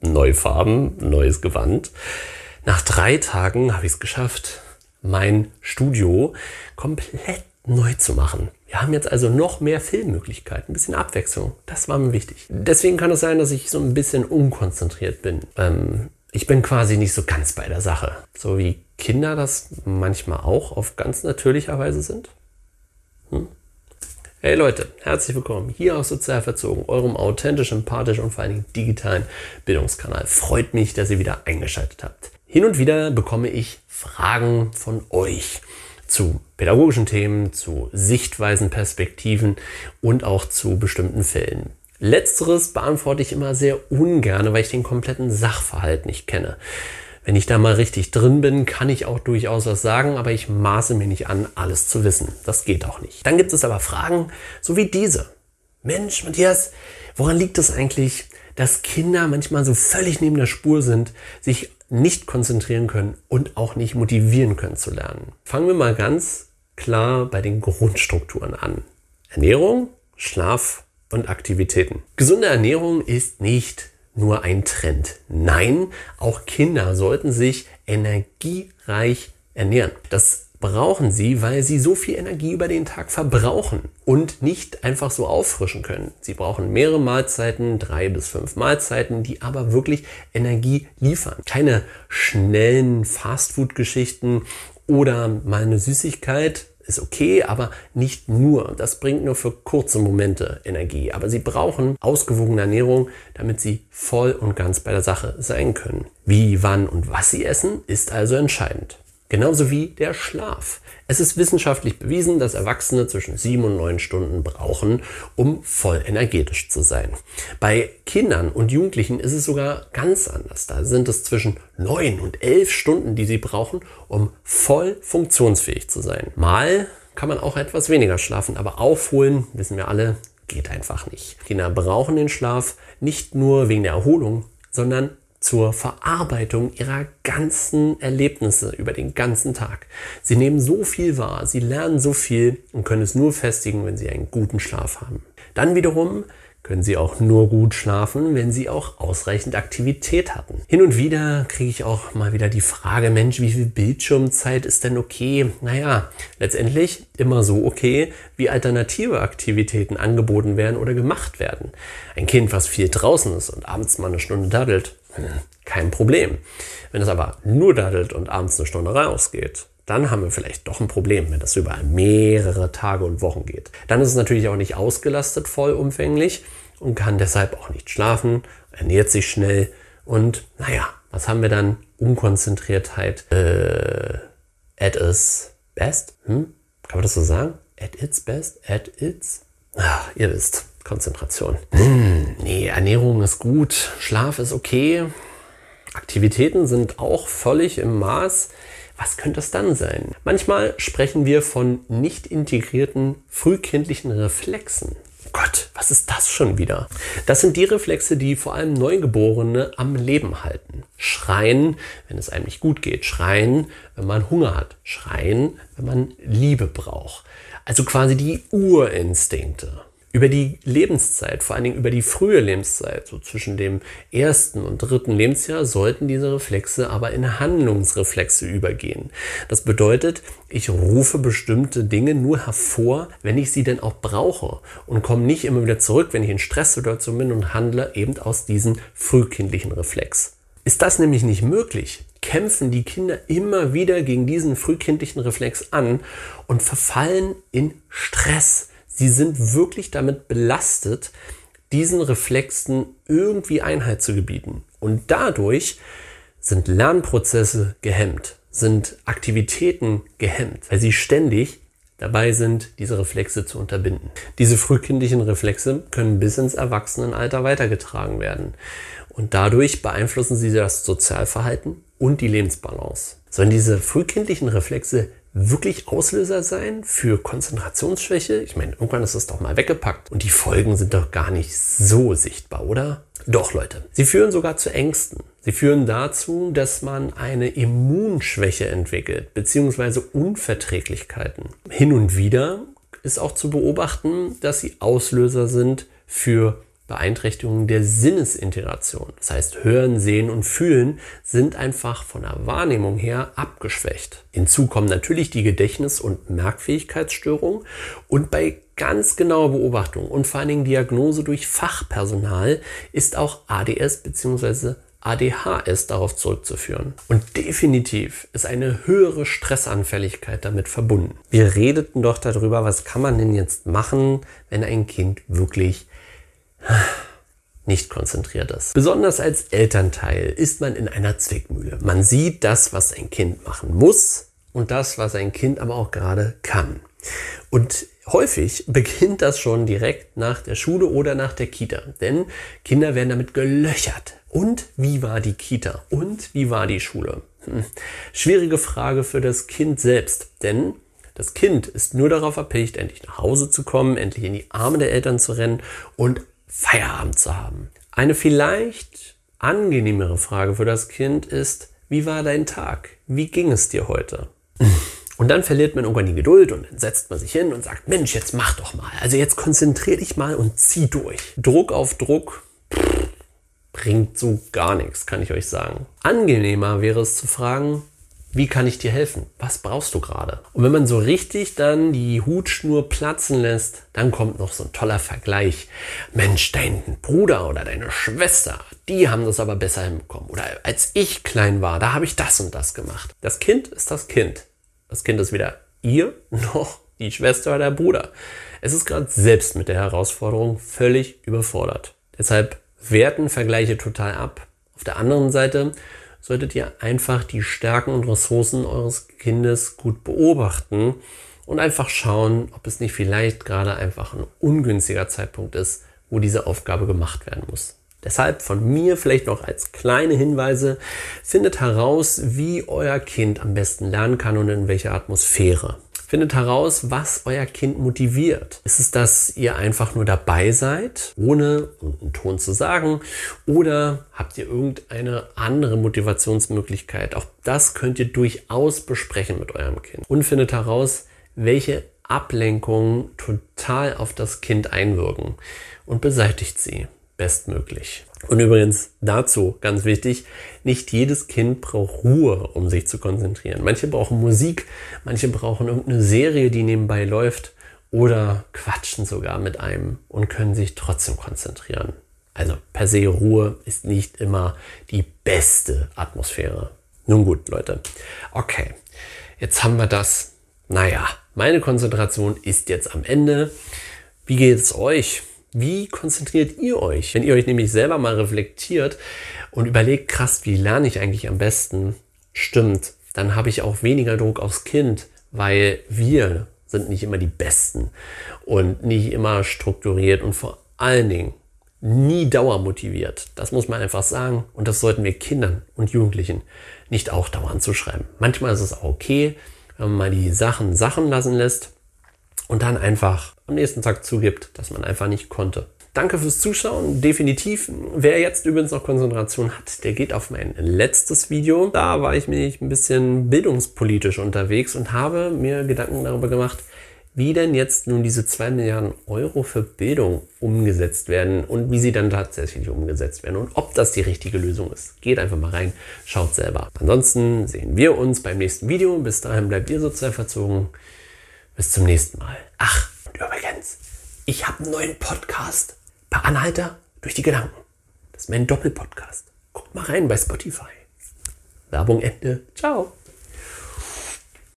neue Farben, neues Gewand. Nach drei Tagen habe ich es geschafft, mein Studio komplett neu zu machen. Wir haben jetzt also noch mehr Filmmöglichkeiten, ein bisschen Abwechslung. Das war mir wichtig. Deswegen kann es sein, dass ich so ein bisschen unkonzentriert bin. Ähm, ich bin quasi nicht so ganz bei der Sache. So wie Kinder das manchmal auch auf ganz natürlicher Weise sind. Hey Leute, herzlich willkommen hier aus Sozial Verzogen, eurem authentisch, empathisch und vor allen Dingen digitalen Bildungskanal. Freut mich, dass ihr wieder eingeschaltet habt. Hin und wieder bekomme ich Fragen von euch zu pädagogischen Themen, zu Sichtweisen, Perspektiven und auch zu bestimmten Fällen. Letzteres beantworte ich immer sehr ungern, weil ich den kompletten Sachverhalt nicht kenne. Wenn ich da mal richtig drin bin, kann ich auch durchaus was sagen, aber ich maße mir nicht an, alles zu wissen. Das geht auch nicht. Dann gibt es aber Fragen, so wie diese. Mensch, Matthias, woran liegt es eigentlich, dass Kinder manchmal so völlig neben der Spur sind, sich nicht konzentrieren können und auch nicht motivieren können zu lernen? Fangen wir mal ganz klar bei den Grundstrukturen an. Ernährung, Schlaf und Aktivitäten. Gesunde Ernährung ist nicht nur ein Trend. Nein, auch Kinder sollten sich energiereich ernähren. Das brauchen sie, weil sie so viel Energie über den Tag verbrauchen und nicht einfach so auffrischen können. Sie brauchen mehrere Mahlzeiten, drei bis fünf Mahlzeiten, die aber wirklich Energie liefern. Keine schnellen Fastfood-Geschichten oder mal eine Süßigkeit, ist okay, aber nicht nur. Das bringt nur für kurze Momente Energie. Aber sie brauchen ausgewogene Ernährung, damit sie voll und ganz bei der Sache sein können. Wie, wann und was sie essen, ist also entscheidend. Genauso wie der Schlaf. Es ist wissenschaftlich bewiesen, dass Erwachsene zwischen sieben und neun Stunden brauchen, um voll energetisch zu sein. Bei Kindern und Jugendlichen ist es sogar ganz anders. Da sind es zwischen neun und elf Stunden, die sie brauchen, um voll funktionsfähig zu sein. Mal kann man auch etwas weniger schlafen, aber aufholen, wissen wir alle, geht einfach nicht. Kinder brauchen den Schlaf nicht nur wegen der Erholung, sondern zur Verarbeitung ihrer ganzen Erlebnisse über den ganzen Tag. Sie nehmen so viel wahr, sie lernen so viel und können es nur festigen, wenn sie einen guten Schlaf haben. Dann wiederum können Sie auch nur gut schlafen, wenn Sie auch ausreichend Aktivität hatten. Hin und wieder kriege ich auch mal wieder die Frage, Mensch, wie viel Bildschirmzeit ist denn okay? Naja, letztendlich immer so okay, wie alternative Aktivitäten angeboten werden oder gemacht werden. Ein Kind, was viel draußen ist und abends mal eine Stunde daddelt, kein Problem. Wenn es aber nur daddelt und abends eine Stunde rausgeht, dann haben wir vielleicht doch ein Problem, wenn das über mehrere Tage und Wochen geht. Dann ist es natürlich auch nicht ausgelastet vollumfänglich und kann deshalb auch nicht schlafen, ernährt sich schnell und naja, was haben wir dann? Unkonzentriertheit äh, at its best? Hm? Kann man das so sagen? At its best? At its? Ach, ihr wisst. Konzentration. Hm, nee, Ernährung ist gut, Schlaf ist okay, Aktivitäten sind auch völlig im Maß. Was könnte es dann sein? Manchmal sprechen wir von nicht integrierten frühkindlichen Reflexen. Gott, was ist das schon wieder? Das sind die Reflexe, die vor allem Neugeborene am Leben halten. Schreien, wenn es einem nicht gut geht. Schreien, wenn man Hunger hat. Schreien, wenn man Liebe braucht. Also quasi die Urinstinkte. Über die Lebenszeit, vor allen Dingen über die frühe Lebenszeit, so zwischen dem ersten und dritten Lebensjahr, sollten diese Reflexe aber in Handlungsreflexe übergehen. Das bedeutet, ich rufe bestimmte Dinge nur hervor, wenn ich sie denn auch brauche und komme nicht immer wieder zurück, wenn ich in Stresssituationen bin und handle eben aus diesem frühkindlichen Reflex. Ist das nämlich nicht möglich, kämpfen die Kinder immer wieder gegen diesen frühkindlichen Reflex an und verfallen in Stress sie sind wirklich damit belastet, diesen Reflexen irgendwie Einheit zu gebieten. Und dadurch sind Lernprozesse gehemmt, sind Aktivitäten gehemmt, weil sie ständig dabei sind, diese Reflexe zu unterbinden. Diese frühkindlichen Reflexe können bis ins Erwachsenenalter weitergetragen werden. Und dadurch beeinflussen sie das Sozialverhalten und die Lebensbalance. Sollen diese frühkindlichen Reflexe wirklich Auslöser sein für Konzentrationsschwäche? Ich meine, irgendwann ist es doch mal weggepackt und die Folgen sind doch gar nicht so sichtbar, oder? Doch, Leute. Sie führen sogar zu Ängsten. Sie führen dazu, dass man eine Immunschwäche entwickelt, beziehungsweise Unverträglichkeiten. Hin und wieder ist auch zu beobachten, dass sie Auslöser sind für Beeinträchtigungen der Sinnesintegration. Das heißt, Hören, Sehen und Fühlen sind einfach von der Wahrnehmung her abgeschwächt. Hinzu kommen natürlich die Gedächtnis- und Merkfähigkeitsstörungen und bei ganz genauer Beobachtung und vor allen Dingen Diagnose durch Fachpersonal ist auch ADS bzw. ADHS darauf zurückzuführen. Und definitiv ist eine höhere Stressanfälligkeit damit verbunden. Wir redeten doch darüber, was kann man denn jetzt machen, wenn ein Kind wirklich nicht konzentriert ist. Besonders als Elternteil ist man in einer Zwickmühle. Man sieht das, was ein Kind machen muss und das, was ein Kind aber auch gerade kann. Und häufig beginnt das schon direkt nach der Schule oder nach der Kita. Denn Kinder werden damit gelöchert. Und wie war die Kita? Und wie war die Schule? Hm. Schwierige Frage für das Kind selbst. Denn das Kind ist nur darauf erpicht, endlich nach Hause zu kommen, endlich in die Arme der Eltern zu rennen und Feierabend zu haben. Eine vielleicht angenehmere Frage für das Kind ist, wie war dein Tag? Wie ging es dir heute? Und dann verliert man irgendwann die Geduld und dann setzt man sich hin und sagt, Mensch, jetzt mach doch mal. Also jetzt konzentrier dich mal und zieh durch. Druck auf Druck bringt so gar nichts, kann ich euch sagen. Angenehmer wäre es zu fragen, wie kann ich dir helfen? Was brauchst du gerade? Und wenn man so richtig dann die Hutschnur platzen lässt, dann kommt noch so ein toller Vergleich. Mensch, dein Bruder oder deine Schwester, die haben das aber besser hinbekommen. Oder als ich klein war, da habe ich das und das gemacht. Das Kind ist das Kind. Das Kind ist weder ihr noch die Schwester oder der Bruder. Es ist gerade selbst mit der Herausforderung völlig überfordert. Deshalb werten Vergleiche total ab. Auf der anderen Seite solltet ihr einfach die Stärken und Ressourcen eures Kindes gut beobachten und einfach schauen, ob es nicht vielleicht gerade einfach ein ungünstiger Zeitpunkt ist, wo diese Aufgabe gemacht werden muss. Deshalb von mir vielleicht noch als kleine Hinweise, findet heraus, wie euer Kind am besten lernen kann und in welcher Atmosphäre. Findet heraus, was euer Kind motiviert. Ist es, dass ihr einfach nur dabei seid, ohne einen Ton zu sagen? Oder habt ihr irgendeine andere Motivationsmöglichkeit? Auch das könnt ihr durchaus besprechen mit eurem Kind. Und findet heraus, welche Ablenkungen total auf das Kind einwirken und beseitigt sie bestmöglich. Und übrigens dazu ganz wichtig, nicht jedes Kind braucht Ruhe, um sich zu konzentrieren. Manche brauchen Musik, manche brauchen irgendeine Serie, die nebenbei läuft oder quatschen sogar mit einem und können sich trotzdem konzentrieren. Also per se Ruhe ist nicht immer die beste Atmosphäre. Nun gut, Leute. Okay, jetzt haben wir das. Naja, meine Konzentration ist jetzt am Ende. Wie geht es euch? Wie konzentriert ihr euch? Wenn ihr euch nämlich selber mal reflektiert und überlegt, krass, wie lerne ich eigentlich am besten? Stimmt, dann habe ich auch weniger Druck aufs Kind, weil wir sind nicht immer die Besten und nicht immer strukturiert und vor allen Dingen nie dauermotiviert. Das muss man einfach sagen und das sollten wir Kindern und Jugendlichen nicht auch dauernd zuschreiben. Manchmal ist es auch okay, wenn man mal die Sachen Sachen lassen lässt und dann einfach am nächsten Tag zugibt, dass man einfach nicht konnte. Danke fürs Zuschauen. Definitiv. Wer jetzt übrigens noch Konzentration hat, der geht auf mein letztes Video. Da war ich mich ein bisschen bildungspolitisch unterwegs und habe mir Gedanken darüber gemacht, wie denn jetzt nun diese 2 Milliarden Euro für Bildung umgesetzt werden und wie sie dann tatsächlich umgesetzt werden und ob das die richtige Lösung ist. Geht einfach mal rein, schaut selber. Ansonsten sehen wir uns beim nächsten Video. Bis dahin bleibt ihr sozial verzogen. Bis zum nächsten Mal. Ach, übrigens, ich habe einen neuen Podcast. Bei Anhalter durch die Gedanken. Das ist mein Doppelpodcast. Guckt mal rein bei Spotify. Werbung Ende. Ciao.